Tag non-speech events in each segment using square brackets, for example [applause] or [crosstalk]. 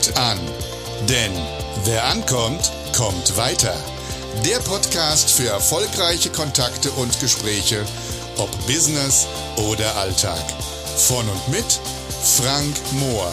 gut an. Denn wer ankommt, kommt weiter. Der Podcast für erfolgreiche Kontakte und Gespräche, ob Business oder Alltag. Von und mit Frank Mohr.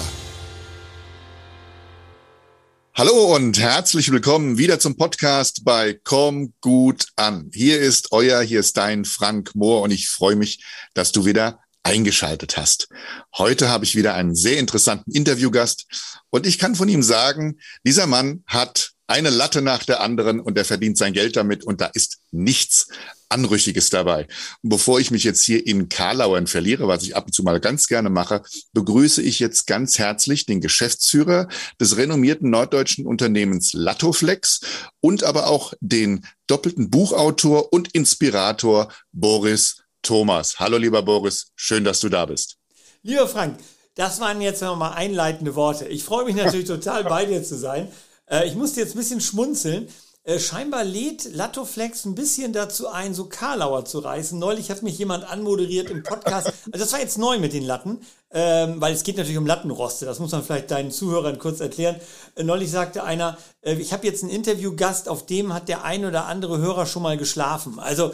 Hallo und herzlich willkommen wieder zum Podcast bei Komm gut an. Hier ist euer, hier ist dein Frank Mohr und ich freue mich, dass du wieder eingeschaltet hast. Heute habe ich wieder einen sehr interessanten Interviewgast und ich kann von ihm sagen, dieser Mann hat eine Latte nach der anderen und er verdient sein Geld damit und da ist nichts Anrüchiges dabei. Und bevor ich mich jetzt hier in Karlauern verliere, was ich ab und zu mal ganz gerne mache, begrüße ich jetzt ganz herzlich den Geschäftsführer des renommierten norddeutschen Unternehmens Lattoflex und aber auch den doppelten Buchautor und Inspirator Boris Thomas. Hallo, lieber Boris, schön, dass du da bist. Lieber Frank, das waren jetzt nochmal einleitende Worte. Ich freue mich natürlich total [laughs] bei dir zu sein. Äh, ich musste jetzt ein bisschen schmunzeln. Äh, scheinbar lädt Lattoflex ein bisschen dazu ein, so Karlauer zu reißen. Neulich hat mich jemand anmoderiert im Podcast. Also das war jetzt neu mit den Latten, ähm, weil es geht natürlich um Lattenroste. Das muss man vielleicht deinen Zuhörern kurz erklären. Äh, neulich sagte einer, äh, ich habe jetzt einen Interviewgast, auf dem hat der ein oder andere Hörer schon mal geschlafen. Also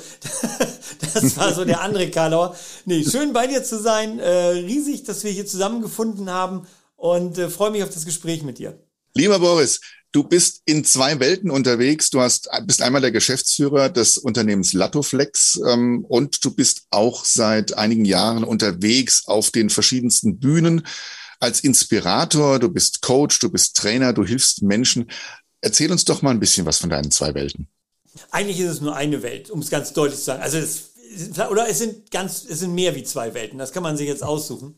[laughs] das war so der andere Karlauer. Nee, schön bei dir zu sein. Äh, riesig, dass wir hier zusammengefunden haben und äh, freue mich auf das Gespräch mit dir. Lieber Boris, Du bist in zwei Welten unterwegs. Du hast, bist einmal der Geschäftsführer des Unternehmens Lattoflex ähm, und du bist auch seit einigen Jahren unterwegs auf den verschiedensten Bühnen als Inspirator. Du bist Coach, du bist Trainer, du hilfst Menschen. Erzähl uns doch mal ein bisschen was von deinen zwei Welten. Eigentlich ist es nur eine Welt, um es ganz deutlich zu sagen. Also es, oder es sind ganz, es sind mehr wie zwei Welten. Das kann man sich jetzt aussuchen.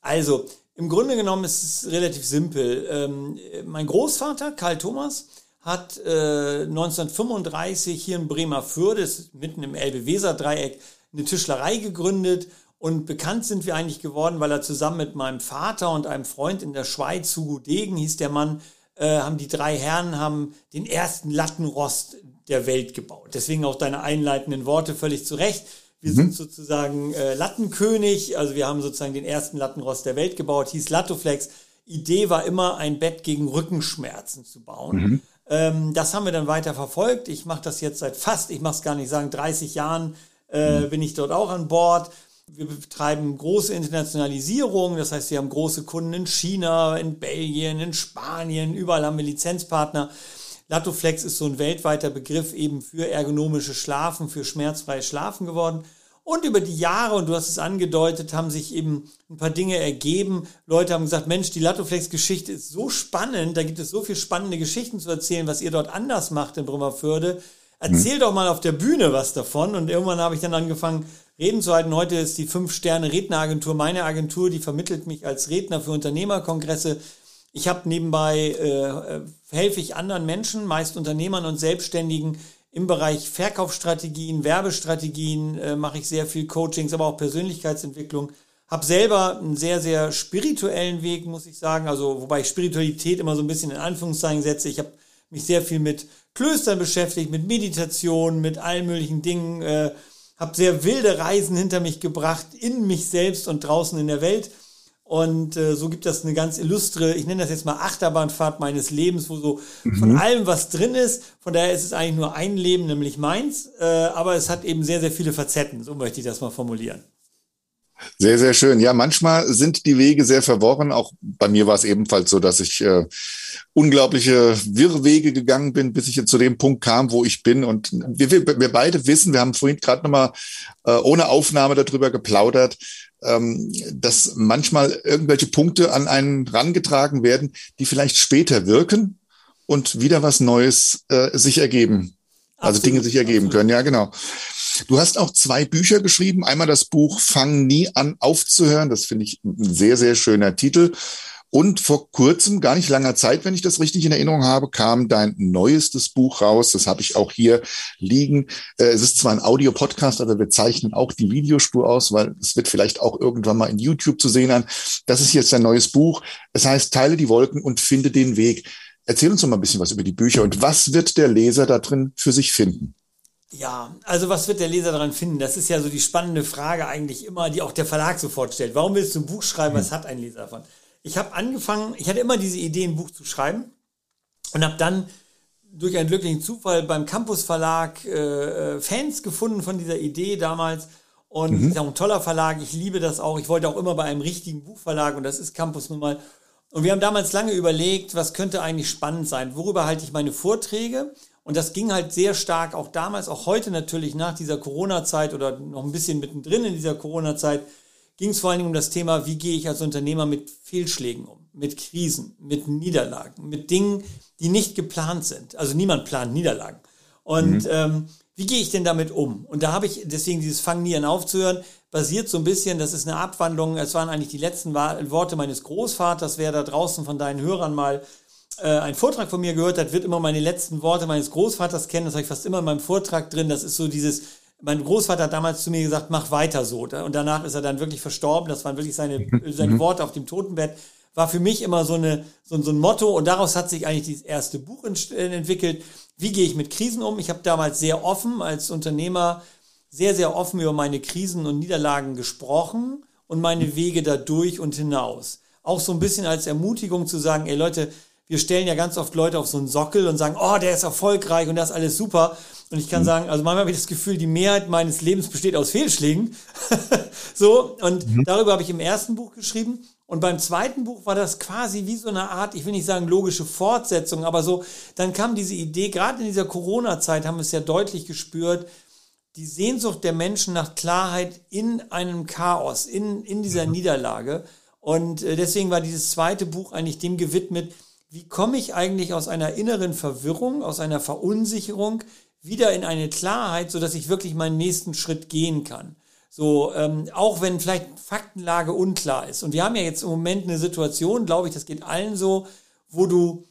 Also im Grunde genommen ist es relativ simpel. Ähm, mein Großvater, Karl Thomas, hat äh, 1935 hier in Bremerförde, mitten im Elbe-Weser-Dreieck, eine Tischlerei gegründet. Und bekannt sind wir eigentlich geworden, weil er zusammen mit meinem Vater und einem Freund in der Schweiz, Hugo Degen hieß der Mann, äh, haben die drei Herren haben den ersten Lattenrost der Welt gebaut. Deswegen auch deine einleitenden Worte völlig zu Recht. Wir mhm. sind sozusagen äh, Lattenkönig, also wir haben sozusagen den ersten Lattenrost der Welt gebaut, hieß Lattoflex. Idee war immer, ein Bett gegen Rückenschmerzen zu bauen. Mhm. Ähm, das haben wir dann weiter verfolgt. Ich mache das jetzt seit fast, ich mache es gar nicht sagen, 30 Jahren äh, mhm. bin ich dort auch an Bord. Wir betreiben große Internationalisierung, das heißt, wir haben große Kunden in China, in Belgien, in Spanien, überall haben wir Lizenzpartner. Latoflex ist so ein weltweiter Begriff eben für ergonomische Schlafen, für schmerzfreies Schlafen geworden. Und über die Jahre, und du hast es angedeutet, haben sich eben ein paar Dinge ergeben. Leute haben gesagt, Mensch, die Latoflex-Geschichte ist so spannend, da gibt es so viele spannende Geschichten zu erzählen, was ihr dort anders macht in Brümmerförde. Erzähl mhm. doch mal auf der Bühne was davon. Und irgendwann habe ich dann angefangen, Reden zu halten. Heute ist die Fünf-Sterne-Redneragentur meine Agentur, die vermittelt mich als Redner für Unternehmerkongresse. Ich habe nebenbei, äh, helfe ich anderen Menschen, meist Unternehmern und Selbstständigen, im Bereich Verkaufsstrategien, Werbestrategien äh, mache ich sehr viel Coachings, aber auch Persönlichkeitsentwicklung. Hab selber einen sehr, sehr spirituellen Weg, muss ich sagen. Also, wobei ich Spiritualität immer so ein bisschen in Anführungszeichen setze. Ich habe mich sehr viel mit Klöstern beschäftigt, mit Meditation, mit allen möglichen Dingen. Äh, habe sehr wilde Reisen hinter mich gebracht, in mich selbst und draußen in der Welt. Und äh, so gibt das eine ganz illustre, ich nenne das jetzt mal Achterbahnfahrt meines Lebens, wo so mhm. von allem was drin ist. Von daher ist es eigentlich nur ein Leben, nämlich meins. Äh, aber es hat eben sehr, sehr viele Facetten. So möchte ich das mal formulieren. Sehr, sehr schön. Ja, manchmal sind die Wege sehr verworren. Auch bei mir war es ebenfalls so, dass ich äh, unglaubliche Wirrwege gegangen bin, bis ich jetzt zu dem Punkt kam, wo ich bin. Und wir, wir, wir beide wissen, wir haben vorhin gerade nochmal äh, ohne Aufnahme darüber geplaudert, ähm, dass manchmal irgendwelche Punkte an einen rangetragen werden, die vielleicht später wirken und wieder was Neues äh, sich ergeben. Also Dinge sich ergeben absolut. können, ja, genau. Du hast auch zwei Bücher geschrieben. Einmal das Buch Fang nie an aufzuhören. Das finde ich ein sehr, sehr schöner Titel. Und vor kurzem, gar nicht langer Zeit, wenn ich das richtig in Erinnerung habe, kam dein neuestes Buch raus. Das habe ich auch hier liegen. Äh, es ist zwar ein Audio-Podcast, aber wir zeichnen auch die Videospur aus, weil es wird vielleicht auch irgendwann mal in YouTube zu sehen sein. Das ist jetzt dein neues Buch. Es heißt Teile die Wolken und finde den Weg. Erzähl uns doch mal ein bisschen was über die Bücher und was wird der Leser da drin für sich finden? Ja, also was wird der Leser daran finden? Das ist ja so die spannende Frage eigentlich immer, die auch der Verlag sofort stellt. Warum willst du ein Buch schreiben? Was hm. hat ein Leser davon? Ich habe angefangen, ich hatte immer diese Idee, ein Buch zu schreiben und habe dann durch einen glücklichen Zufall beim Campus Verlag äh, äh, Fans gefunden von dieser Idee damals. Und mhm. ist auch ein toller Verlag, ich liebe das auch. Ich wollte auch immer bei einem richtigen Buchverlag und das ist Campus nun mal. Und wir haben damals lange überlegt, was könnte eigentlich spannend sein, worüber halte ich meine Vorträge. Und das ging halt sehr stark, auch damals, auch heute natürlich nach dieser Corona-Zeit oder noch ein bisschen mittendrin in dieser Corona-Zeit, ging es vor allen Dingen um das Thema, wie gehe ich als Unternehmer mit Fehlschlägen um, mit Krisen, mit Niederlagen, mit Dingen, die nicht geplant sind. Also niemand plant Niederlagen. Und mhm. ähm, wie gehe ich denn damit um? Und da habe ich deswegen dieses Fang nie an aufzuhören, basiert so ein bisschen, das ist eine Abwandlung, es waren eigentlich die letzten Worte meines Großvaters, wer da draußen von deinen Hörern mal äh, einen Vortrag von mir gehört hat, wird immer meine letzten Worte meines Großvaters kennen, das habe ich fast immer in meinem Vortrag drin, das ist so dieses, mein Großvater hat damals zu mir gesagt, mach weiter so. Und danach ist er dann wirklich verstorben. Das waren wirklich seine, [laughs] seine mhm. Worte auf dem Totenbett. War für mich immer so, eine, so, so ein Motto. Und daraus hat sich eigentlich dieses erste Buch entwickelt. Wie gehe ich mit Krisen um? Ich habe damals sehr offen als Unternehmer, sehr, sehr offen über meine Krisen und Niederlagen gesprochen und meine Wege dadurch und hinaus. Auch so ein bisschen als Ermutigung zu sagen, ey Leute, wir stellen ja ganz oft Leute auf so einen Sockel und sagen, oh, der ist erfolgreich und das ist alles super. Und ich kann mhm. sagen, also manchmal habe ich das Gefühl, die Mehrheit meines Lebens besteht aus Fehlschlägen. [laughs] so, und mhm. darüber habe ich im ersten Buch geschrieben. Und beim zweiten Buch war das quasi wie so eine Art, ich will nicht sagen logische Fortsetzung, aber so, dann kam diese Idee, gerade in dieser Corona-Zeit haben wir es ja deutlich gespürt, die Sehnsucht der Menschen nach Klarheit in einem Chaos, in, in dieser mhm. Niederlage. Und äh, deswegen war dieses zweite Buch eigentlich dem gewidmet, wie komme ich eigentlich aus einer inneren Verwirrung, aus einer Verunsicherung wieder in eine Klarheit, so dass ich wirklich meinen nächsten Schritt gehen kann. So, ähm, auch wenn vielleicht Faktenlage unklar ist. Und wir haben ja jetzt im Moment eine Situation, glaube ich, das geht allen so, wo du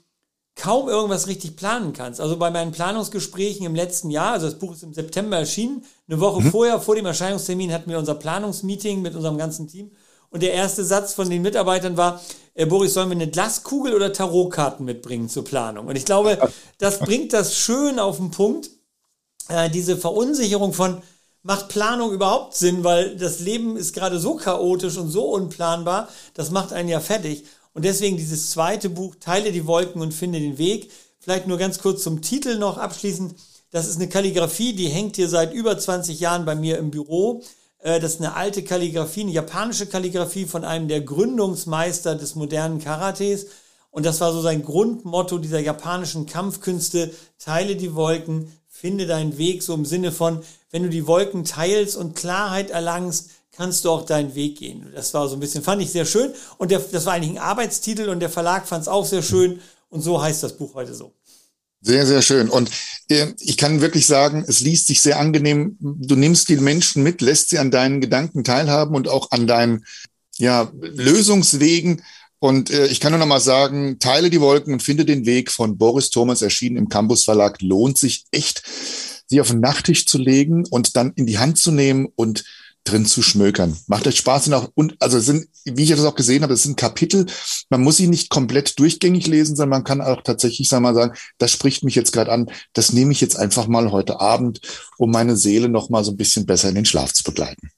kaum irgendwas richtig planen kannst. Also bei meinen Planungsgesprächen im letzten Jahr, also das Buch ist im September erschienen, eine Woche mhm. vorher, vor dem Erscheinungstermin, hatten wir unser Planungsmeeting mit unserem ganzen Team. Und der erste Satz von den Mitarbeitern war, äh, Boris, sollen wir eine Glaskugel oder Tarotkarten mitbringen zur Planung? Und ich glaube, das bringt das schön auf den Punkt, äh, diese Verunsicherung von, macht Planung überhaupt Sinn, weil das Leben ist gerade so chaotisch und so unplanbar, das macht einen ja fertig. Und deswegen dieses zweite Buch, Teile die Wolken und finde den Weg. Vielleicht nur ganz kurz zum Titel noch abschließend. Das ist eine Kalligrafie, die hängt hier seit über 20 Jahren bei mir im Büro. Äh, das ist eine alte Kalligrafie, eine japanische Kalligrafie von einem der Gründungsmeister des modernen Karates. Und das war so sein Grundmotto dieser japanischen Kampfkünste. Teile die Wolken, finde deinen Weg, so im Sinne von, wenn du die Wolken teilst und Klarheit erlangst, kannst du auch deinen Weg gehen. Das war so ein bisschen, fand ich sehr schön. Und der, das war eigentlich ein Arbeitstitel und der Verlag fand es auch sehr schön. Und so heißt das Buch heute so. Sehr, sehr schön. Und äh, ich kann wirklich sagen, es liest sich sehr angenehm. Du nimmst die Menschen mit, lässt sie an deinen Gedanken teilhaben und auch an deinen ja, Lösungswegen. Und äh, ich kann nur noch mal sagen, teile die Wolken und finde den Weg von Boris Thomas erschienen im Campus Verlag. Lohnt sich echt, sie auf den Nachttisch zu legen und dann in die Hand zu nehmen und drin zu schmökern. Macht euch Spaß. Sind auch, und, also sind, wie ich das auch gesehen habe, es sind Kapitel. Man muss sie nicht komplett durchgängig lesen, sondern man kann auch tatsächlich, sagen wir mal, sagen, das spricht mich jetzt gerade an. Das nehme ich jetzt einfach mal heute Abend, um meine Seele noch mal so ein bisschen besser in den Schlaf zu begleiten.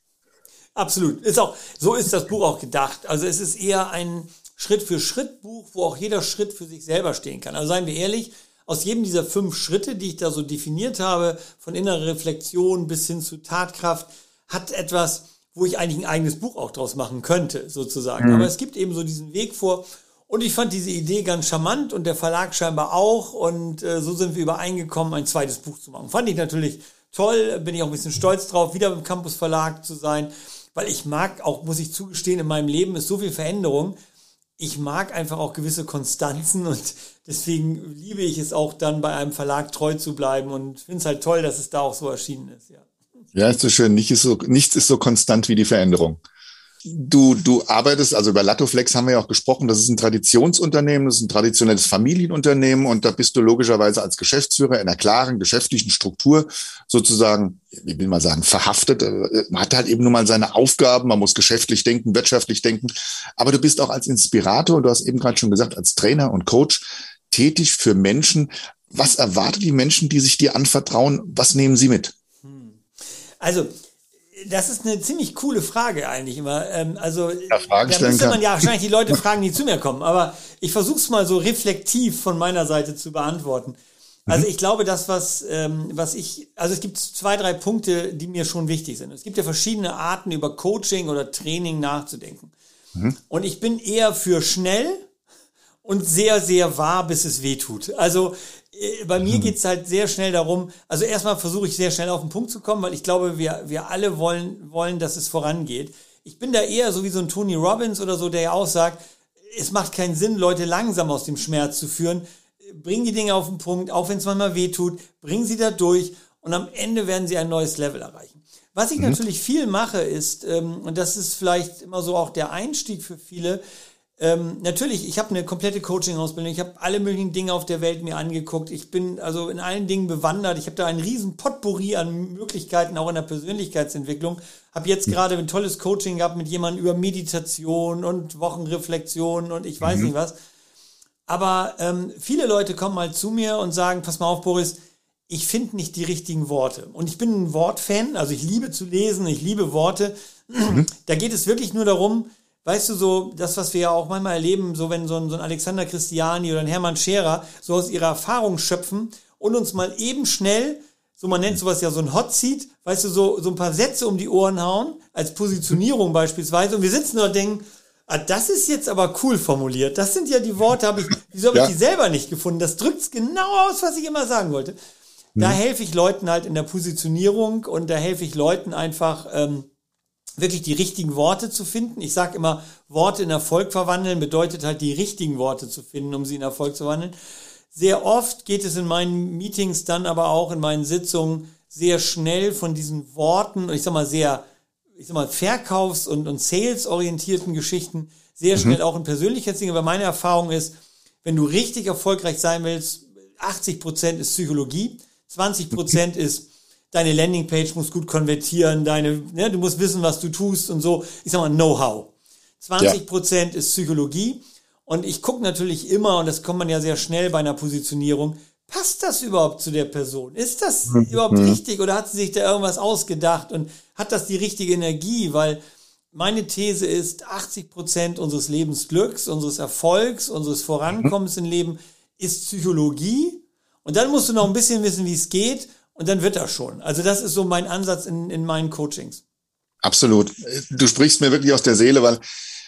Absolut. Ist auch, so ist das Buch auch gedacht. Also es ist eher ein Schritt für Schritt Buch, wo auch jeder Schritt für sich selber stehen kann. Also seien wir ehrlich, aus jedem dieser fünf Schritte, die ich da so definiert habe, von innerer Reflexion bis hin zu Tatkraft, hat etwas, wo ich eigentlich ein eigenes Buch auch draus machen könnte, sozusagen. Mhm. Aber es gibt eben so diesen Weg vor. Und ich fand diese Idee ganz charmant und der Verlag scheinbar auch. Und äh, so sind wir übereingekommen, ein zweites Buch zu machen. Fand ich natürlich toll, bin ich auch ein bisschen stolz drauf, wieder im Campus Verlag zu sein, weil ich mag auch, muss ich zugestehen, in meinem Leben ist so viel Veränderung. Ich mag einfach auch gewisse Konstanzen und [laughs] deswegen liebe ich es auch dann bei einem Verlag treu zu bleiben und finde es halt toll, dass es da auch so erschienen ist, ja. Ja, ist so schön. Nichts ist so, nichts ist so konstant wie die Veränderung. Du, du arbeitest, also über Latoflex haben wir ja auch gesprochen, das ist ein Traditionsunternehmen, das ist ein traditionelles Familienunternehmen und da bist du logischerweise als Geschäftsführer in einer klaren geschäftlichen Struktur sozusagen, ich will mal sagen, verhaftet. Man hat halt eben nur mal seine Aufgaben, man muss geschäftlich denken, wirtschaftlich denken, aber du bist auch als Inspirator und du hast eben gerade schon gesagt, als Trainer und Coach tätig für Menschen. Was erwartet die Menschen, die sich dir anvertrauen? Was nehmen sie mit? Also, Das ist eine ziemlich coole Frage eigentlich immer. Ähm, also ja, Fragen da müsste man ja wahrscheinlich die Leute fragen, die zu mir kommen. Aber ich versuche es mal so reflektiv von meiner Seite zu beantworten. Also mhm. ich glaube, das, was, ähm, was ich, also es gibt zwei, drei Punkte, die mir schon wichtig sind. Es gibt ja verschiedene Arten, über Coaching oder Training nachzudenken. Mhm. Und ich bin eher für schnell und sehr, sehr wahr, bis es weh tut. Also bei mir mhm. geht's halt sehr schnell darum, also erstmal versuche ich sehr schnell auf den Punkt zu kommen, weil ich glaube, wir, wir alle wollen, wollen, dass es vorangeht. Ich bin da eher so wie so ein Tony Robbins oder so, der ja auch sagt, es macht keinen Sinn, Leute langsam aus dem Schmerz zu führen bringen die Dinge auf den Punkt, auch wenn es manchmal weh tut, bringen sie da durch und am Ende werden sie ein neues Level erreichen. Was ich mhm. natürlich viel mache, ist, ähm, und das ist vielleicht immer so auch der Einstieg für viele, ähm, natürlich, ich habe eine komplette Coaching-Ausbildung, ich habe alle möglichen Dinge auf der Welt mir angeguckt, ich bin also in allen Dingen bewandert, ich habe da einen riesen Potpourri an Möglichkeiten, auch in der Persönlichkeitsentwicklung, habe jetzt mhm. gerade ein tolles Coaching gehabt mit jemandem über Meditation und Wochenreflexion und ich weiß mhm. nicht was. Aber ähm, viele Leute kommen mal zu mir und sagen, pass mal auf, Boris, ich finde nicht die richtigen Worte. Und ich bin ein Wortfan, also ich liebe zu lesen, ich liebe Worte. Mhm. Da geht es wirklich nur darum, weißt du, so das, was wir ja auch manchmal erleben, so wenn so ein, so ein Alexander Christiani oder ein Hermann Scherer so aus ihrer Erfahrung schöpfen und uns mal eben schnell, so man nennt sowas ja so ein Hot Seat, weißt du, so, so ein paar Sätze um die Ohren hauen, als Positionierung beispielsweise. Und wir sitzen da und denken, Ah, das ist jetzt aber cool formuliert. Das sind ja die Worte, habe ich, wieso habe ja. ich die selber nicht gefunden? Das drückt's genau aus, was ich immer sagen wollte. Da mhm. helfe ich Leuten halt in der Positionierung und da helfe ich Leuten einfach ähm, wirklich die richtigen Worte zu finden. Ich sage immer, Worte in Erfolg verwandeln bedeutet halt die richtigen Worte zu finden, um sie in Erfolg zu wandeln. Sehr oft geht es in meinen Meetings dann aber auch in meinen Sitzungen sehr schnell von diesen Worten, ich sag mal sehr ich sag mal, verkaufs- und, und sales-orientierten Geschichten sehr mhm. schnell mhm. auch in Persönlichkeitsdinge, weil meine Erfahrung ist, wenn du richtig erfolgreich sein willst, 80 Prozent ist Psychologie, 20 Prozent [laughs] ist deine Landingpage muss gut konvertieren, deine, ne, du musst wissen, was du tust und so. Ich sag mal Know-how. 20 Prozent ja. ist Psychologie. Und ich gucke natürlich immer, und das kommt man ja sehr schnell bei einer Positionierung, passt das überhaupt zu der Person? Ist das mhm. überhaupt richtig oder hat sie sich da irgendwas ausgedacht und hat das die richtige Energie? Weil meine These ist, 80 Prozent unseres Lebensglücks, unseres Erfolgs, unseres Vorankommens mhm. im Leben ist Psychologie. Und dann musst du noch ein bisschen wissen, wie es geht und dann wird das schon. Also das ist so mein Ansatz in, in meinen Coachings. Absolut. Du sprichst mir wirklich aus der Seele, weil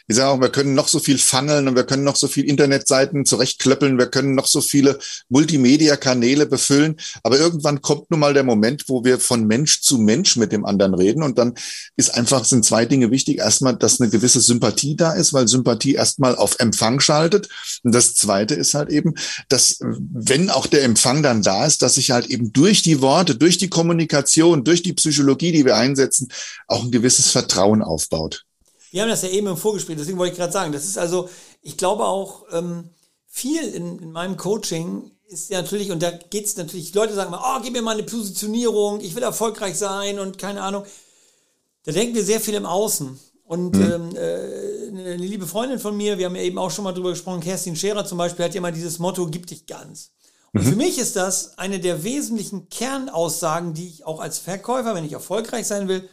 ich sage auch, wir können noch so viel funneln und wir können noch so viel Internetseiten zurechtklöppeln, wir können noch so viele Multimedia-Kanäle befüllen, aber irgendwann kommt nun mal der Moment, wo wir von Mensch zu Mensch mit dem anderen reden und dann ist einfach, sind zwei Dinge wichtig. Erstmal, dass eine gewisse Sympathie da ist, weil Sympathie erstmal auf Empfang schaltet und das zweite ist halt eben, dass wenn auch der Empfang dann da ist, dass sich halt eben durch die Worte, durch die Kommunikation, durch die Psychologie, die wir einsetzen, auch ein gewisses Vertrauen aufbaut. Wir haben das ja eben im Vorgespräch, deswegen wollte ich gerade sagen, das ist also, ich glaube auch, ähm, viel in, in meinem Coaching ist ja natürlich, und da geht es natürlich, Leute sagen mal, oh, gib mir mal eine Positionierung, ich will erfolgreich sein und keine Ahnung. Da denken wir sehr viel im Außen. Und mhm. ähm, äh, eine liebe Freundin von mir, wir haben ja eben auch schon mal drüber gesprochen, Kerstin Scherer zum Beispiel, hat ja immer dieses Motto, gib dich ganz. Und mhm. für mich ist das eine der wesentlichen Kernaussagen, die ich auch als Verkäufer, wenn ich erfolgreich sein will,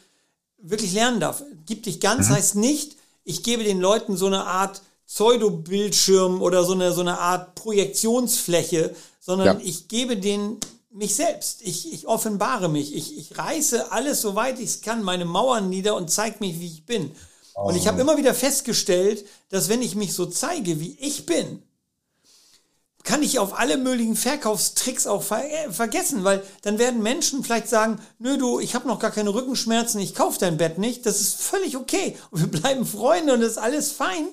wirklich lernen darf. Gib dich ganz mhm. heißt nicht, ich gebe den Leuten so eine Art Pseudo-Bildschirm oder so eine, so eine Art Projektionsfläche, sondern ja. ich gebe denen mich selbst. Ich, ich offenbare mich. Ich, ich reiße alles, soweit ich es kann, meine Mauern nieder und zeige mich, wie ich bin. Oh. Und ich habe oh. immer wieder festgestellt, dass wenn ich mich so zeige, wie ich bin, kann ich auf alle möglichen Verkaufstricks auch ver äh, vergessen, weil dann werden Menschen vielleicht sagen, nö du, ich habe noch gar keine Rückenschmerzen, ich kaufe dein Bett nicht, das ist völlig okay und wir bleiben Freunde und das ist alles fein.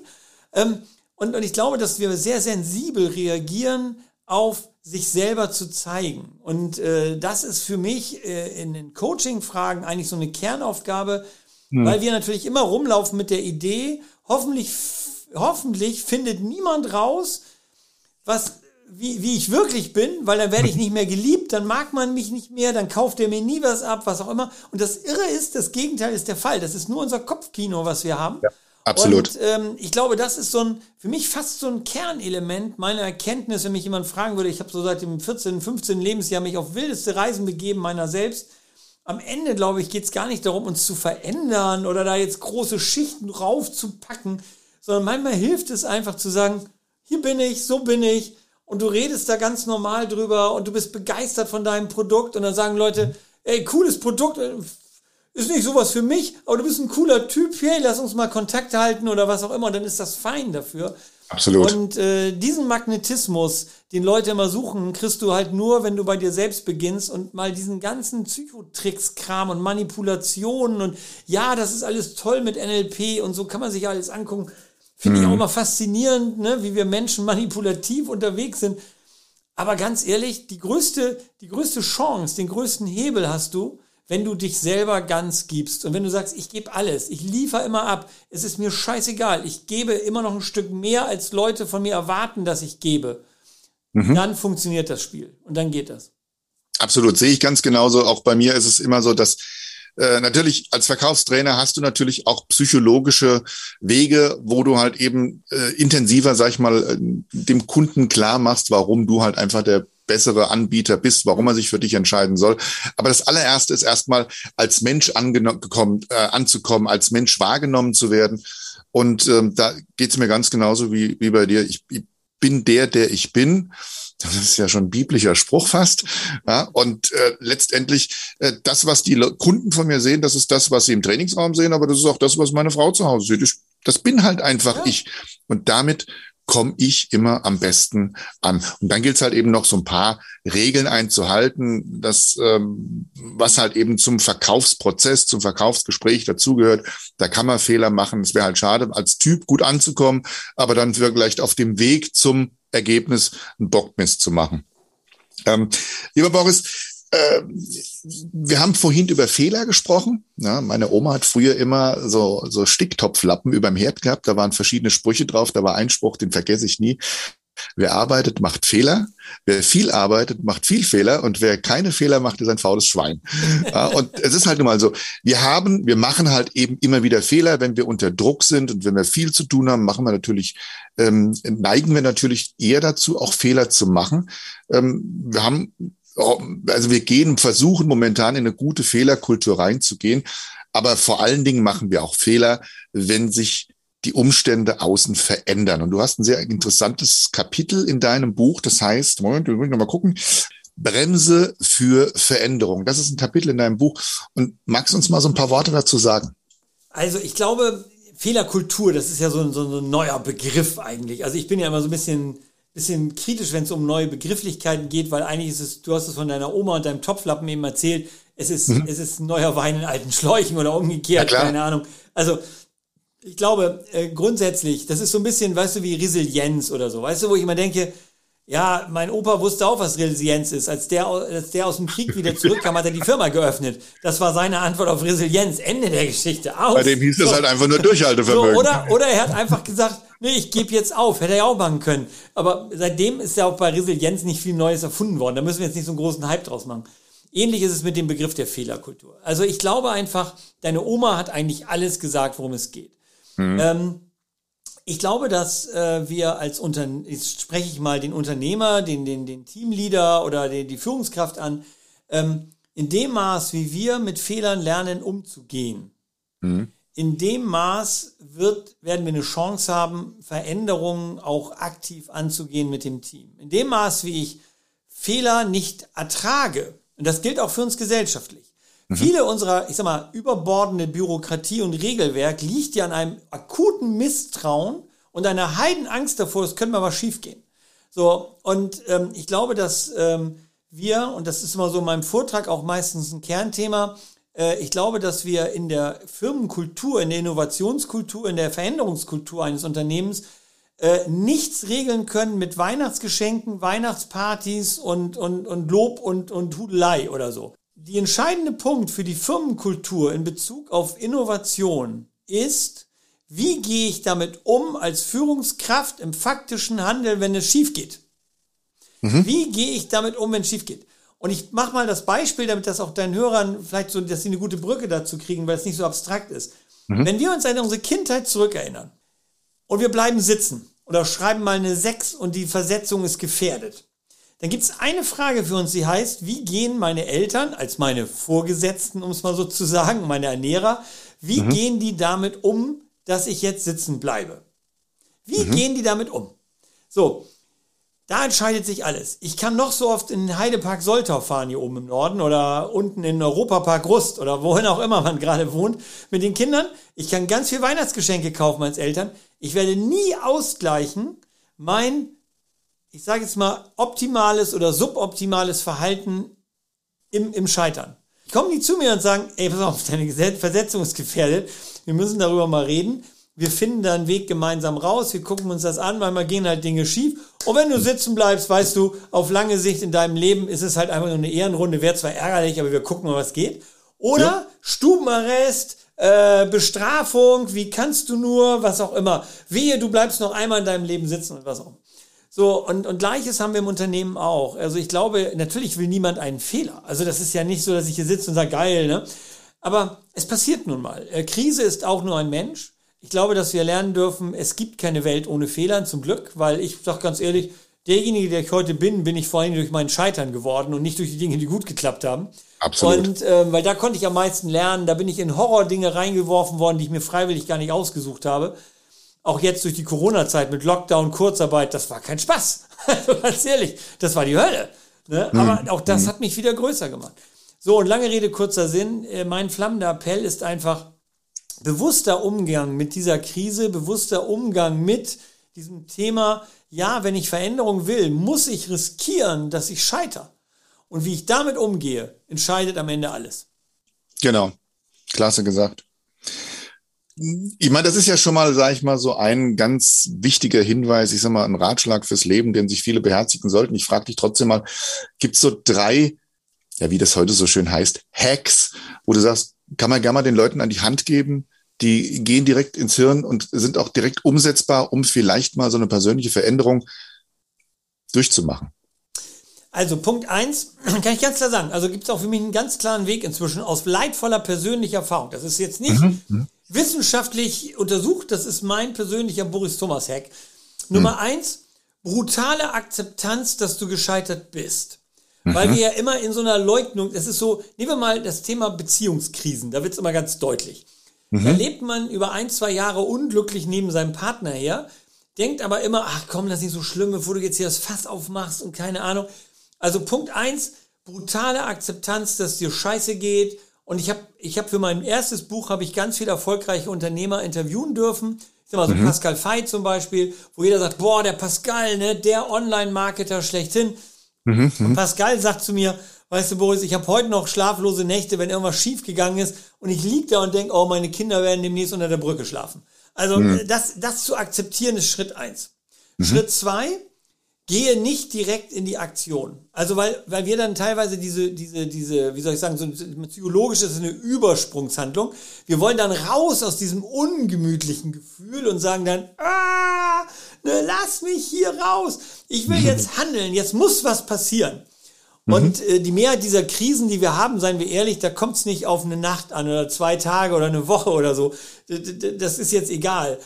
Ähm, und, und ich glaube, dass wir sehr sensibel reagieren auf sich selber zu zeigen. Und äh, das ist für mich äh, in den Coaching-Fragen eigentlich so eine Kernaufgabe, hm. weil wir natürlich immer rumlaufen mit der Idee, hoffentlich, hoffentlich findet niemand raus, was wie, wie ich wirklich bin, weil dann werde ich nicht mehr geliebt, dann mag man mich nicht mehr, dann kauft er mir nie was ab, was auch immer. Und das Irre ist, das Gegenteil ist der Fall. Das ist nur unser Kopfkino, was wir haben. Ja, absolut. Und ähm, ich glaube, das ist so ein, für mich fast so ein Kernelement meiner Erkenntnis, wenn mich jemand fragen würde, ich habe so seit dem 14., 15. Lebensjahr mich auf wildeste Reisen begeben meiner selbst. am Ende, glaube ich, geht es gar nicht darum, uns zu verändern oder da jetzt große Schichten raufzupacken, sondern manchmal hilft es einfach zu sagen, hier bin ich, so bin ich und du redest da ganz normal drüber und du bist begeistert von deinem Produkt und dann sagen Leute, ey, cooles Produkt, äh, ist nicht sowas für mich, aber du bist ein cooler Typ, hey, lass uns mal Kontakt halten oder was auch immer, und dann ist das fein dafür. Absolut. Und äh, diesen Magnetismus, den Leute immer suchen, kriegst du halt nur, wenn du bei dir selbst beginnst und mal diesen ganzen Psychotricks-Kram und Manipulationen und ja, das ist alles toll mit NLP und so kann man sich alles angucken. Finde mhm. ich auch mal faszinierend, ne, wie wir Menschen manipulativ unterwegs sind. Aber ganz ehrlich, die größte, die größte Chance, den größten Hebel hast du, wenn du dich selber ganz gibst und wenn du sagst, ich gebe alles, ich liefere immer ab, es ist mir scheißegal, ich gebe immer noch ein Stück mehr, als Leute von mir erwarten, dass ich gebe, mhm. dann funktioniert das Spiel und dann geht das. Absolut, sehe ich ganz genauso. Auch bei mir ist es immer so, dass äh, natürlich als Verkaufstrainer hast du natürlich auch psychologische Wege, wo du halt eben äh, intensiver, sag ich mal, äh, dem Kunden klar machst, warum du halt einfach der bessere Anbieter bist, warum er sich für dich entscheiden soll. Aber das allererste ist erstmal als Mensch angekommen, äh, anzukommen, als Mensch wahrgenommen zu werden. Und ähm, da geht's mir ganz genauso wie, wie bei dir. Ich, ich bin der, der ich bin. Das ist ja schon ein biblischer Spruch fast. Ja, und äh, letztendlich äh, das, was die Kunden von mir sehen, das ist das, was sie im Trainingsraum sehen, aber das ist auch das, was meine Frau zu Hause sieht. Ich, das bin halt einfach ja. ich. Und damit komme ich immer am besten an. Und dann gilt es halt eben noch so ein paar Regeln einzuhalten, das, ähm, was halt eben zum Verkaufsprozess, zum Verkaufsgespräch dazugehört. Da kann man Fehler machen. Es wäre halt schade, als Typ gut anzukommen, aber dann vielleicht auf dem Weg zum Ergebnis einen Bockmist zu machen. Ähm, lieber Boris, äh, wir haben vorhin über Fehler gesprochen. Ja, meine Oma hat früher immer so, so Sticktopflappen über dem Herd gehabt. Da waren verschiedene Sprüche drauf. Da war ein Spruch, den vergesse ich nie. Wer arbeitet, macht Fehler. Wer viel arbeitet, macht viel Fehler. Und wer keine Fehler macht, ist ein faules Schwein. Ja, [laughs] und es ist halt nun mal so, wir haben, wir machen halt eben immer wieder Fehler, wenn wir unter Druck sind und wenn wir viel zu tun haben, machen wir natürlich, ähm, neigen wir natürlich eher dazu, auch Fehler zu machen. Ähm, wir haben also wir gehen, versuchen momentan in eine gute Fehlerkultur reinzugehen. Aber vor allen Dingen machen wir auch Fehler, wenn sich die Umstände außen verändern. Und du hast ein sehr interessantes Kapitel in deinem Buch. Das heißt, Moment, wir müssen mal gucken. Bremse für Veränderung. Das ist ein Kapitel in deinem Buch. Und magst du uns mal so ein paar Worte dazu sagen? Also ich glaube, Fehlerkultur, das ist ja so ein, so ein neuer Begriff eigentlich. Also ich bin ja immer so ein bisschen bisschen kritisch, wenn es um neue Begrifflichkeiten geht, weil eigentlich ist es, du hast es von deiner Oma und deinem Topflappen eben erzählt, es ist, mhm. es ist neuer Wein in alten Schläuchen oder umgekehrt, keine Ahnung. Also ich glaube, äh, grundsätzlich, das ist so ein bisschen, weißt du, wie Resilienz oder so. Weißt du, wo ich immer denke, ja, mein Opa wusste auch, was Resilienz ist. Als der, als der aus dem Krieg wieder [laughs] zurückkam, hat er die Firma geöffnet. Das war seine Antwort auf Resilienz. Ende der Geschichte. Aus. Bei dem hieß so. das halt einfach nur Durchhaltevermögen. So, oder, oder er hat einfach gesagt, nee, ich gebe jetzt auf. Hätte er ja auch machen können. Aber seitdem ist ja auch bei Resilienz nicht viel Neues erfunden worden. Da müssen wir jetzt nicht so einen großen Hype draus machen. Ähnlich ist es mit dem Begriff der Fehlerkultur. Also ich glaube einfach, deine Oma hat eigentlich alles gesagt, worum es geht. Mhm. Ähm, ich glaube, dass äh, wir als Unternehmer, jetzt spreche ich mal den Unternehmer, den, den, den Teamleader oder den, die Führungskraft an, ähm, in dem Maß, wie wir mit Fehlern lernen, umzugehen, mhm. in dem Maß wird, werden wir eine Chance haben, Veränderungen auch aktiv anzugehen mit dem Team. In dem Maß, wie ich Fehler nicht ertrage, und das gilt auch für uns gesellschaftlich, Mhm. Viele unserer, ich sag mal, überbordende Bürokratie und Regelwerk liegt ja an einem akuten Misstrauen und einer Heidenangst davor, es könnte mal was schiefgehen. So, und ähm, ich glaube, dass ähm, wir, und das ist immer so in meinem Vortrag auch meistens ein Kernthema, äh, ich glaube, dass wir in der Firmenkultur, in der Innovationskultur, in der Veränderungskultur eines Unternehmens äh, nichts regeln können mit Weihnachtsgeschenken, Weihnachtspartys und, und, und Lob und, und Hudelei oder so die entscheidende Punkt für die Firmenkultur in Bezug auf Innovation ist, wie gehe ich damit um als Führungskraft im faktischen Handeln, wenn es schief geht? Mhm. Wie gehe ich damit um, wenn es schief geht? Und ich mache mal das Beispiel, damit das auch deinen Hörern vielleicht so, dass sie eine gute Brücke dazu kriegen, weil es nicht so abstrakt ist. Mhm. Wenn wir uns an unsere Kindheit zurückerinnern und wir bleiben sitzen oder schreiben mal eine 6 und die Versetzung ist gefährdet, dann gibt es eine Frage für uns, die heißt, wie gehen meine Eltern als meine Vorgesetzten, um es mal so zu sagen, meine Ernährer, wie mhm. gehen die damit um, dass ich jetzt sitzen bleibe? Wie mhm. gehen die damit um? So, da entscheidet sich alles. Ich kann noch so oft in den Heidepark Soltau fahren hier oben im Norden oder unten in Europapark Rust oder wohin auch immer man gerade wohnt mit den Kindern. Ich kann ganz viel Weihnachtsgeschenke kaufen als Eltern. Ich werde nie ausgleichen mein ich sage jetzt mal, optimales oder suboptimales Verhalten im, im Scheitern. Kommen die zu mir und sagen, ey, pass auf, deine Versetzung ist gefährdet, wir müssen darüber mal reden, wir finden da einen Weg gemeinsam raus, wir gucken uns das an, weil mal gehen halt Dinge schief. Und wenn du sitzen bleibst, weißt du, auf lange Sicht in deinem Leben ist es halt einfach nur eine Ehrenrunde, wäre zwar ärgerlich, aber wir gucken mal, was geht. Oder ja. Stubenarrest, äh, Bestrafung, wie kannst du nur, was auch immer. Wehe, du bleibst noch einmal in deinem Leben sitzen und was auch immer. So, und, und gleiches haben wir im Unternehmen auch. Also ich glaube, natürlich will niemand einen Fehler. Also das ist ja nicht so, dass ich hier sitze und sage, geil, ne? Aber es passiert nun mal. Äh, Krise ist auch nur ein Mensch. Ich glaube, dass wir lernen dürfen, es gibt keine Welt ohne Fehlern, zum Glück, weil ich sage ganz ehrlich, derjenige, der ich heute bin, bin ich vor allem durch mein Scheitern geworden und nicht durch die Dinge, die gut geklappt haben. Absolut. Und äh, weil da konnte ich am meisten lernen, da bin ich in Horror-Dinge reingeworfen worden, die ich mir freiwillig gar nicht ausgesucht habe auch jetzt durch die Corona-Zeit mit Lockdown, Kurzarbeit, das war kein Spaß. [laughs] Also ganz ehrlich, das war die Hölle. Ne? Mhm. Aber auch das mhm. hat mich wieder größer gemacht. So, und lange Rede, kurzer Sinn. Äh, mein flammender Appell ist einfach bewusster Umgang mit dieser Krise, bewusster Umgang mit diesem Thema. Ja, wenn ich Veränderung will, muss ich riskieren, dass ich scheitere. Und wie ich damit umgehe, entscheidet am Ende alles. Genau. Klasse gesagt. Ich meine, das ist ja schon mal, sage ich mal, so ein ganz wichtiger Hinweis, ich sag mal, ein Ratschlag fürs Leben, den sich viele beherzigen sollten. Ich frage dich trotzdem mal, gibt es so drei, ja, wie das heute so schön heißt, Hacks, wo du sagst, kann man gerne mal den Leuten an die Hand geben, die gehen direkt ins Hirn und sind auch direkt umsetzbar, um vielleicht mal so eine persönliche Veränderung durchzumachen? Also Punkt eins [clears throat] kann ich ganz klar sagen, also gibt es auch für mich einen ganz klaren Weg inzwischen aus leidvoller persönlicher Erfahrung. Das ist jetzt nicht mhm. Wissenschaftlich untersucht. Das ist mein persönlicher Boris Thomas Hack. Nummer hm. eins, brutale Akzeptanz, dass du gescheitert bist. Mhm. Weil wir ja immer in so einer Leugnung, es ist so, nehmen wir mal das Thema Beziehungskrisen, da wird es immer ganz deutlich. Mhm. Da lebt man über ein, zwei Jahre unglücklich neben seinem Partner her, denkt aber immer, ach komm, das ist nicht so schlimm, bevor du jetzt hier das Fass aufmachst und keine Ahnung. Also Punkt eins, brutale Akzeptanz, dass dir scheiße geht und ich habe ich hab für mein erstes Buch habe ich ganz viele erfolgreiche Unternehmer interviewen dürfen. Ich sag mal so mhm. Pascal Fay zum Beispiel, wo jeder sagt, boah, der Pascal, ne, der Online-Marketer schlechthin. Mhm, mhm. Und Pascal sagt zu mir, weißt du, Boris, ich habe heute noch schlaflose Nächte, wenn irgendwas schief gegangen ist und ich lieg da und denk, oh, meine Kinder werden demnächst unter der Brücke schlafen. Also mhm. das, das zu akzeptieren ist Schritt eins. Mhm. Schritt zwei, gehe nicht direkt in die Aktion. Also weil, weil wir dann teilweise diese, diese, diese, wie soll ich sagen, so psychologisch ist es eine Übersprungshandlung. Wir wollen dann raus aus diesem ungemütlichen Gefühl und sagen dann, ah, ne, lass mich hier raus. Ich will jetzt [laughs] handeln, jetzt muss was passieren. Mhm. Und äh, die Mehrheit dieser Krisen, die wir haben, seien wir ehrlich, da kommt es nicht auf eine Nacht an oder zwei Tage oder eine Woche oder so. Das ist jetzt egal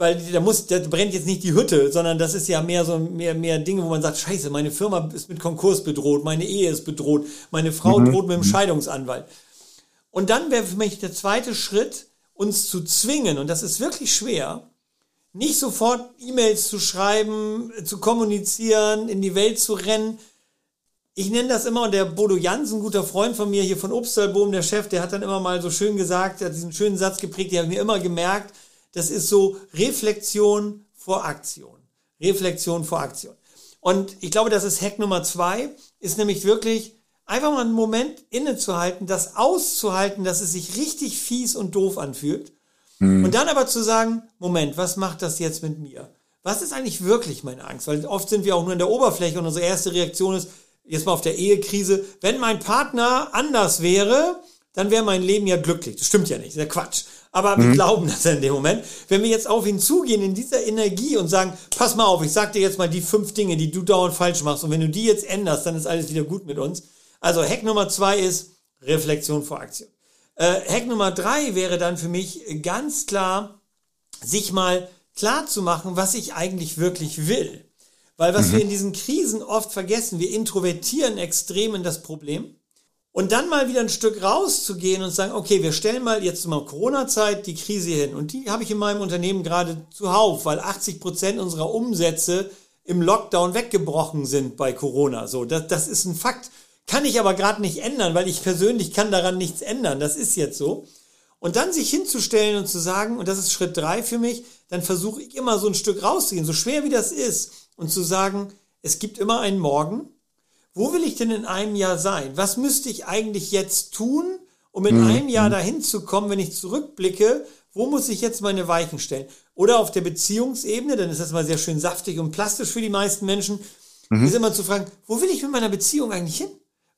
weil da muss, da brennt jetzt nicht die Hütte, sondern das ist ja mehr so mehr, mehr Dinge, wo man sagt, scheiße, meine Firma ist mit Konkurs bedroht, meine Ehe ist bedroht, meine Frau mhm. droht mit dem Scheidungsanwalt. Und dann wäre für mich der zweite Schritt, uns zu zwingen, und das ist wirklich schwer, nicht sofort E-Mails zu schreiben, zu kommunizieren, in die Welt zu rennen. Ich nenne das immer, und der Bodo Jans, ein guter Freund von mir hier von Obstalboom, der Chef, der hat dann immer mal so schön gesagt, der hat diesen schönen Satz geprägt, der hat mir immer gemerkt, das ist so Reflexion vor Aktion. Reflexion vor Aktion. Und ich glaube, das ist Hack Nummer zwei, ist nämlich wirklich einfach mal einen Moment innezuhalten, das auszuhalten, dass es sich richtig fies und doof anfühlt. Mhm. Und dann aber zu sagen, Moment, was macht das jetzt mit mir? Was ist eigentlich wirklich meine Angst? Weil oft sind wir auch nur in der Oberfläche und unsere erste Reaktion ist, jetzt mal auf der Ehekrise, wenn mein Partner anders wäre, dann wäre mein Leben ja glücklich. Das stimmt ja nicht, das ist ja Quatsch. Aber wir mhm. glauben das in dem Moment. Wenn wir jetzt auf ihn zugehen in dieser Energie und sagen, pass mal auf, ich sag dir jetzt mal die fünf Dinge, die du dauernd falsch machst. Und wenn du die jetzt änderst, dann ist alles wieder gut mit uns. Also Hack Nummer zwei ist Reflexion vor Aktion. Äh, Hack Nummer drei wäre dann für mich ganz klar, sich mal klar zu machen, was ich eigentlich wirklich will. Weil was mhm. wir in diesen Krisen oft vergessen, wir introvertieren extrem in das Problem. Und dann mal wieder ein Stück rauszugehen und sagen, okay, wir stellen mal jetzt mal Corona-Zeit die Krise hin. Und die habe ich in meinem Unternehmen gerade zuhauf, weil 80 Prozent unserer Umsätze im Lockdown weggebrochen sind bei Corona. So, das, das ist ein Fakt. Kann ich aber gerade nicht ändern, weil ich persönlich kann daran nichts ändern. Das ist jetzt so. Und dann sich hinzustellen und zu sagen, und das ist Schritt drei für mich, dann versuche ich immer so ein Stück rauszugehen, so schwer wie das ist, und zu sagen, es gibt immer einen Morgen. Wo will ich denn in einem Jahr sein? Was müsste ich eigentlich jetzt tun, um in mhm. einem Jahr dahin zu kommen, wenn ich zurückblicke? Wo muss ich jetzt meine Weichen stellen? Oder auf der Beziehungsebene, dann ist das mal sehr schön saftig und plastisch für die meisten Menschen, mhm. ist immer zu fragen, wo will ich mit meiner Beziehung eigentlich hin?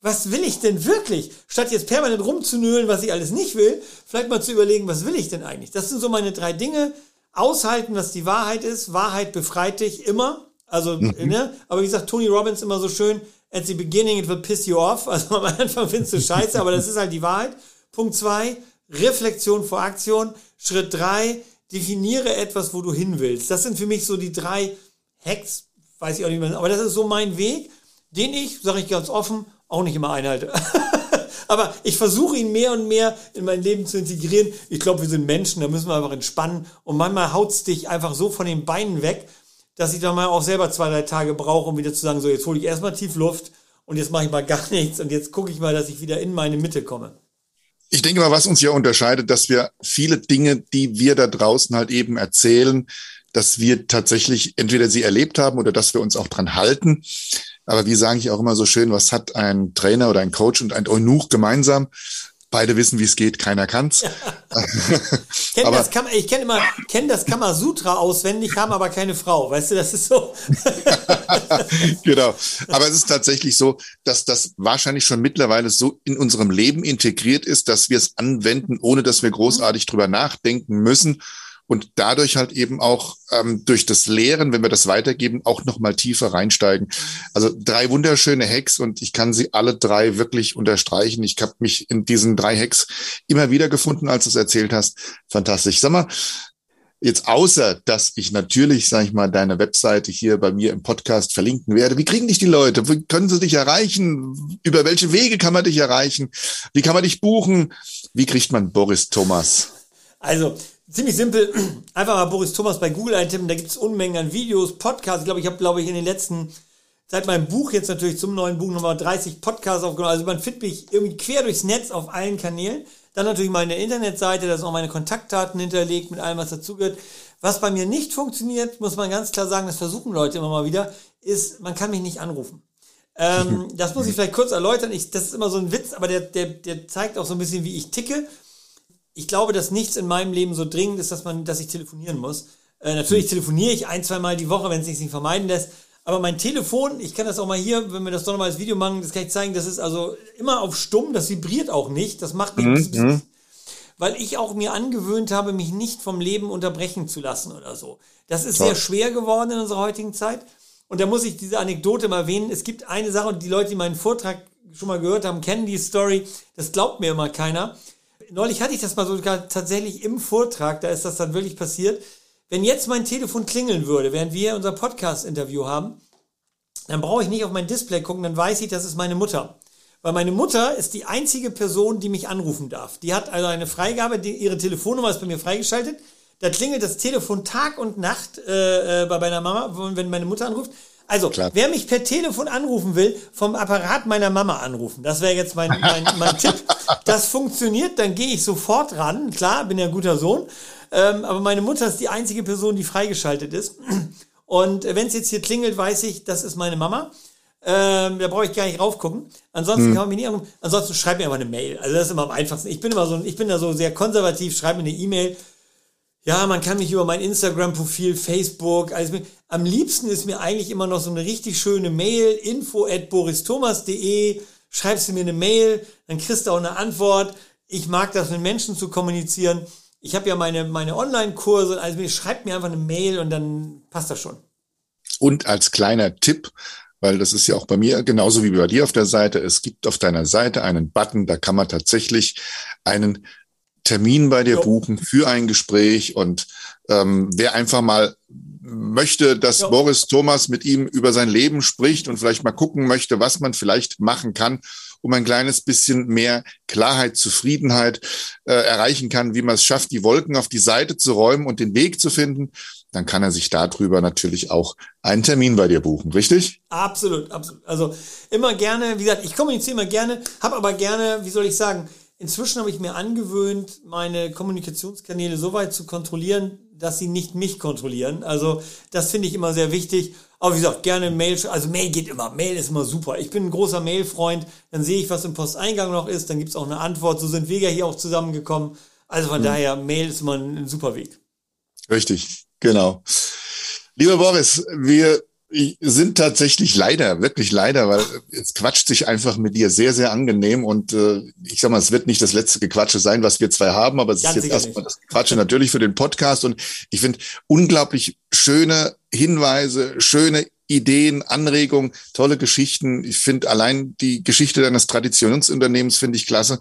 was will ich denn wirklich? Statt jetzt permanent rumzunölen, was ich alles nicht will, vielleicht mal zu überlegen, was will ich denn eigentlich? Das sind so meine drei Dinge. Aushalten, was die Wahrheit ist. Wahrheit befreit dich immer. Also, mhm. ne? Aber wie sagt Tony Robbins immer so schön, at the beginning it will piss you off. [laughs] Also am Anfang findest du scheiße, aber das ist halt die Wahrheit. Punkt zwei, Reflexion vor Aktion. Schritt drei, definiere etwas, wo du hin willst. Das sind für mich so die drei Hacks, weiß ich auch nicht mehr, aber das ist so mein Weg, den ich, sage ich ganz offen, auch nicht immer einhalte. [laughs] Aber ich versuche ihn mehr und mehr in mein Leben zu integrieren. Ich glaube, wir sind Menschen, da müssen wir einfach entspannen. Und manchmal haut's dich einfach so von den Beinen weg, dass ich dann mal auch selber zwei, drei Tage brauche, um wieder zu sagen, so jetzt hole ich erstmal tief Luft und jetzt mache ich mal gar [laughs] nichts und jetzt gucke ich mal, dass ich wieder in meine Mitte komme. Ich denke mal, was uns ja unterscheidet, dass wir viele Dinge, die wir da draußen halt eben erzählen, dass wir tatsächlich entweder sie erlebt haben oder dass wir uns auch dran halten. Aber wie sage ich auch immer so schön, was hat ein Trainer oder ein Coach und ein Eunuch gemeinsam? Beide wissen, wie es geht, keiner kann's. [laughs] [laughs] kenn aber, das Kam ich kenne immer, kenne das Kamasutra auswendig, haben aber keine Frau. Weißt du, das ist so. [laughs] genau. Aber es ist tatsächlich so, dass das wahrscheinlich schon mittlerweile so in unserem Leben integriert ist, dass wir es anwenden, ohne dass wir großartig drüber nachdenken müssen und dadurch halt eben auch ähm, durch das Lehren, wenn wir das weitergeben, auch noch mal tiefer reinsteigen. Also drei wunderschöne Hacks und ich kann sie alle drei wirklich unterstreichen. Ich habe mich in diesen drei Hacks immer wieder gefunden, als du es erzählt hast. Fantastisch. Sag mal, jetzt außer, dass ich natürlich, sage ich mal, deine Webseite hier bei mir im Podcast verlinken werde, wie kriegen dich die Leute? Wie können sie dich erreichen? Über welche Wege kann man dich erreichen? Wie kann man dich buchen? Wie kriegt man Boris Thomas? Also, ziemlich simpel. [clears throat] Einfach mal Boris Thomas bei Google eintippen. Da gibt es Unmengen an Videos, Podcasts. Ich glaube, ich habe, glaube ich, in den letzten, seit meinem Buch jetzt natürlich zum neuen Buch nochmal 30 Podcasts aufgenommen. Also man findet mich irgendwie quer durchs Netz auf allen Kanälen. Dann natürlich meine Internetseite, da sind auch meine Kontaktdaten hinterlegt mit allem, was dazugehört. Was bei mir nicht funktioniert, muss man ganz klar sagen, das versuchen Leute immer mal wieder, ist, man kann mich nicht anrufen. Ähm, [laughs] das muss ich vielleicht kurz erläutern. Ich, das ist immer so ein Witz, aber der, der, der zeigt auch so ein bisschen, wie ich ticke ich glaube, dass nichts in meinem Leben so dringend ist, dass man, dass ich telefonieren muss. Äh, natürlich telefoniere ich ein, zwei Mal die Woche, wenn es sich nicht vermeiden lässt. Aber mein Telefon, ich kann das auch mal hier, wenn wir das doch nochmal als Video machen, das kann ich zeigen, das ist also immer auf stumm, das vibriert auch nicht. Das macht mich, mhm. mhm. weil ich auch mir angewöhnt habe, mich nicht vom Leben unterbrechen zu lassen oder so. Das ist Toll. sehr schwer geworden in unserer heutigen Zeit. Und da muss ich diese Anekdote mal erwähnen. Es gibt eine Sache, und die Leute, die meinen Vortrag schon mal gehört haben, kennen die Story. Das glaubt mir immer keiner neulich hatte ich das mal sogar tatsächlich im Vortrag, da ist das dann wirklich passiert. Wenn jetzt mein Telefon klingeln würde, während wir unser Podcast-Interview haben, dann brauche ich nicht auf mein Display gucken, dann weiß ich, das ist meine Mutter. Weil meine Mutter ist die einzige Person, die mich anrufen darf. Die hat also eine Freigabe, die, ihre Telefonnummer ist bei mir freigeschaltet. Da klingelt das Telefon Tag und Nacht äh, äh bei meiner Mama, wenn meine Mutter anruft. Also, Klar. wer mich per Telefon anrufen will, vom Apparat meiner Mama anrufen. Das wäre jetzt mein, mein, mein Tipp. Das funktioniert, dann gehe ich sofort ran. Klar, bin ja ein guter Sohn. Ähm, aber meine Mutter ist die einzige Person, die freigeschaltet ist. Und wenn es jetzt hier klingelt, weiß ich, das ist meine Mama. Ähm, da brauche ich gar nicht raufgucken. Ansonsten hm. kann man mich nicht anrufen. Ansonsten schreib mir einfach eine Mail. Also das ist immer am einfachsten. Ich bin immer so, ich bin da so sehr konservativ. Schreib mir eine E-Mail. Ja, man kann mich über mein Instagram-Profil, Facebook, alles mit. Am liebsten ist mir eigentlich immer noch so eine richtig schöne Mail, info at boristhomas.de. Schreibst du mir eine Mail, dann kriegst du auch eine Antwort. Ich mag das, mit Menschen zu kommunizieren. Ich habe ja meine, meine Online-Kurse, also schreibt mir einfach eine Mail und dann passt das schon. Und als kleiner Tipp, weil das ist ja auch bei mir genauso wie bei dir auf der Seite, es gibt auf deiner Seite einen Button, da kann man tatsächlich einen Termin bei dir jo. buchen für ein Gespräch und ähm, wer einfach mal möchte, dass jo. Boris Thomas mit ihm über sein Leben spricht und vielleicht mal gucken möchte, was man vielleicht machen kann, um ein kleines bisschen mehr Klarheit, Zufriedenheit äh, erreichen kann, wie man es schafft, die Wolken auf die Seite zu räumen und den Weg zu finden, dann kann er sich darüber natürlich auch einen Termin bei dir buchen, richtig? Absolut, absolut. Also immer gerne, wie gesagt, ich kommuniziere immer gerne, habe aber gerne, wie soll ich sagen, inzwischen habe ich mir angewöhnt, meine Kommunikationskanäle so weit zu kontrollieren, dass sie nicht mich kontrollieren. Also das finde ich immer sehr wichtig. Aber wie gesagt, gerne Mail, also Mail geht immer, Mail ist immer super. Ich bin ein großer Mail-Freund, dann sehe ich, was im Posteingang noch ist, dann gibt es auch eine Antwort. So sind wir ja hier auch zusammengekommen. Also von mhm. daher, Mail ist immer ein, ein super Weg. Richtig, genau. Lieber Boris, wir sind tatsächlich leider, wirklich leider, weil es quatscht sich einfach mit dir sehr, sehr angenehm und äh, ich sag mal, es wird nicht das letzte Gequatsche sein, was wir zwei haben, aber es Ganz ist jetzt erstmal das Gequatsche natürlich für den Podcast und ich finde unglaublich schöne Hinweise, schöne Ideen, Anregungen, tolle Geschichten. Ich finde allein die Geschichte deines Traditionsunternehmens finde ich klasse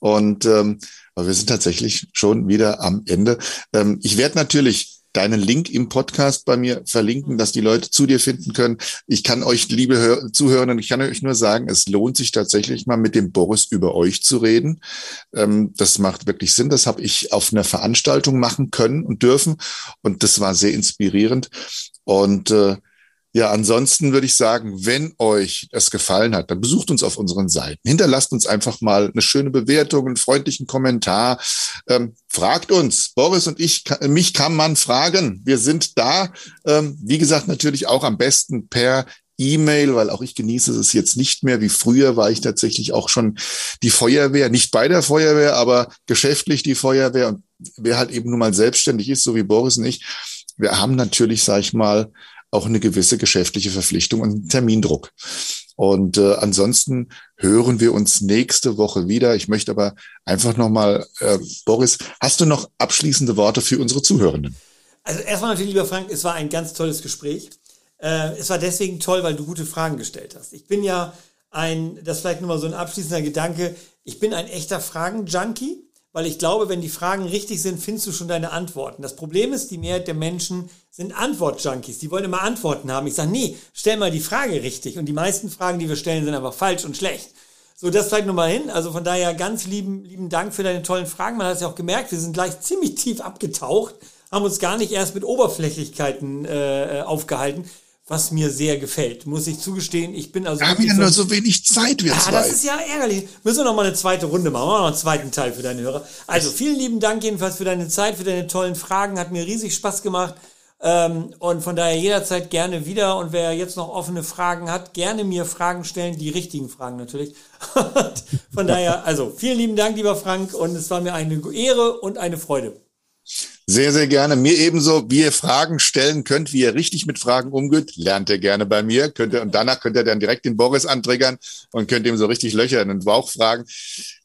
und ähm, aber wir sind tatsächlich schon wieder am Ende. Ähm, ich werde natürlich deinen Link im Podcast bei mir verlinken, dass die Leute zu dir finden können. Ich kann euch, liebe Hör Zuhörenden, ich kann euch nur sagen, es lohnt sich tatsächlich mal mit dem Boris über euch zu reden. Ähm, das macht wirklich Sinn. Das habe ich auf einer Veranstaltung machen können und dürfen. Und das war sehr inspirierend. Und äh, ja, ansonsten würde ich sagen, wenn euch es gefallen hat, dann besucht uns auf unseren Seiten. Hinterlasst uns einfach mal eine schöne Bewertung, einen freundlichen Kommentar. Ähm, fragt uns. Boris und ich, mich kann man fragen. Wir sind da. Ähm, wie gesagt, natürlich auch am besten per E-Mail, weil auch ich genieße es jetzt nicht mehr. Wie früher war ich tatsächlich auch schon die Feuerwehr, nicht bei der Feuerwehr, aber geschäftlich die Feuerwehr. Und wer halt eben nun mal selbstständig ist, so wie Boris und ich, wir haben natürlich, sag ich mal, auch eine gewisse geschäftliche Verpflichtung und Termindruck. Und äh, ansonsten hören wir uns nächste Woche wieder. Ich möchte aber einfach nochmal, äh, Boris, hast du noch abschließende Worte für unsere Zuhörenden? Also erstmal natürlich, lieber Frank, es war ein ganz tolles Gespräch. Äh, es war deswegen toll, weil du gute Fragen gestellt hast. Ich bin ja ein, das vielleicht nur mal so ein abschließender Gedanke, ich bin ein echter Fragen-Junkie weil ich glaube, wenn die Fragen richtig sind, findest du schon deine Antworten. Das Problem ist, die Mehrheit der Menschen sind Antwort-Junkies. Die wollen immer Antworten haben. Ich sage, nee, stell mal die Frage richtig. Und die meisten Fragen, die wir stellen, sind einfach falsch und schlecht. So, das vielleicht nochmal hin. Also von daher ganz lieben, lieben Dank für deine tollen Fragen. Man hat es ja auch gemerkt, wir sind gleich ziemlich tief abgetaucht, haben uns gar nicht erst mit Oberflächlichkeiten äh, aufgehalten was mir sehr gefällt, muss ich zugestehen. Ich bin also. Wir haben ja nur so wenig Zeit, wir ja, zwei. das ist ja ärgerlich. Müssen wir noch mal eine zweite Runde machen. Machen wir noch einen zweiten Teil für deine Hörer. Also vielen lieben Dank jedenfalls für deine Zeit, für deine tollen Fragen. Hat mir riesig Spaß gemacht. Ähm, und von daher jederzeit gerne wieder. Und wer jetzt noch offene Fragen hat, gerne mir Fragen stellen. Die richtigen Fragen natürlich. [laughs] von daher, also vielen lieben Dank, lieber Frank. Und es war mir eine Ehre und eine Freude. Sehr, sehr gerne. Mir ebenso, wie ihr Fragen stellen könnt, wie ihr richtig mit Fragen umgeht, lernt ihr gerne bei mir. Könnt ihr, und danach könnt ihr dann direkt den Boris antriggern und könnt ihm so richtig Löcher in den Bauch fragen.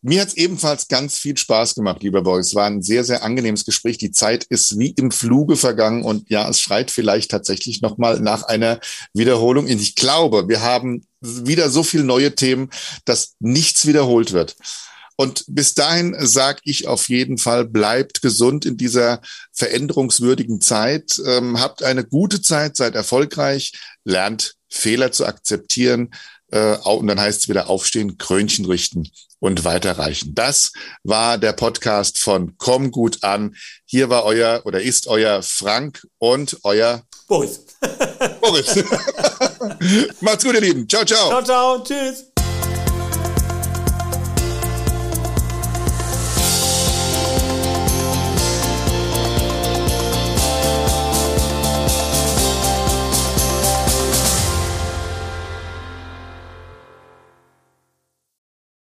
Mir hat es ebenfalls ganz viel Spaß gemacht, lieber Boris. Es war ein sehr, sehr angenehmes Gespräch. Die Zeit ist wie im Fluge vergangen und ja, es schreit vielleicht tatsächlich nochmal nach einer Wiederholung. Ich glaube, wir haben wieder so viele neue Themen, dass nichts wiederholt wird. Und bis dahin sage ich auf jeden Fall, bleibt gesund in dieser veränderungswürdigen Zeit. Ähm, habt eine gute Zeit, seid erfolgreich, lernt Fehler zu akzeptieren. Äh, und dann heißt es wieder aufstehen, Krönchen richten und weiterreichen. Das war der Podcast von Komm gut an. Hier war euer oder ist euer Frank und euer Boris. [laughs] Boris. [laughs] Macht's gut, ihr Lieben. Ciao, ciao. Ciao, ciao. Tschüss.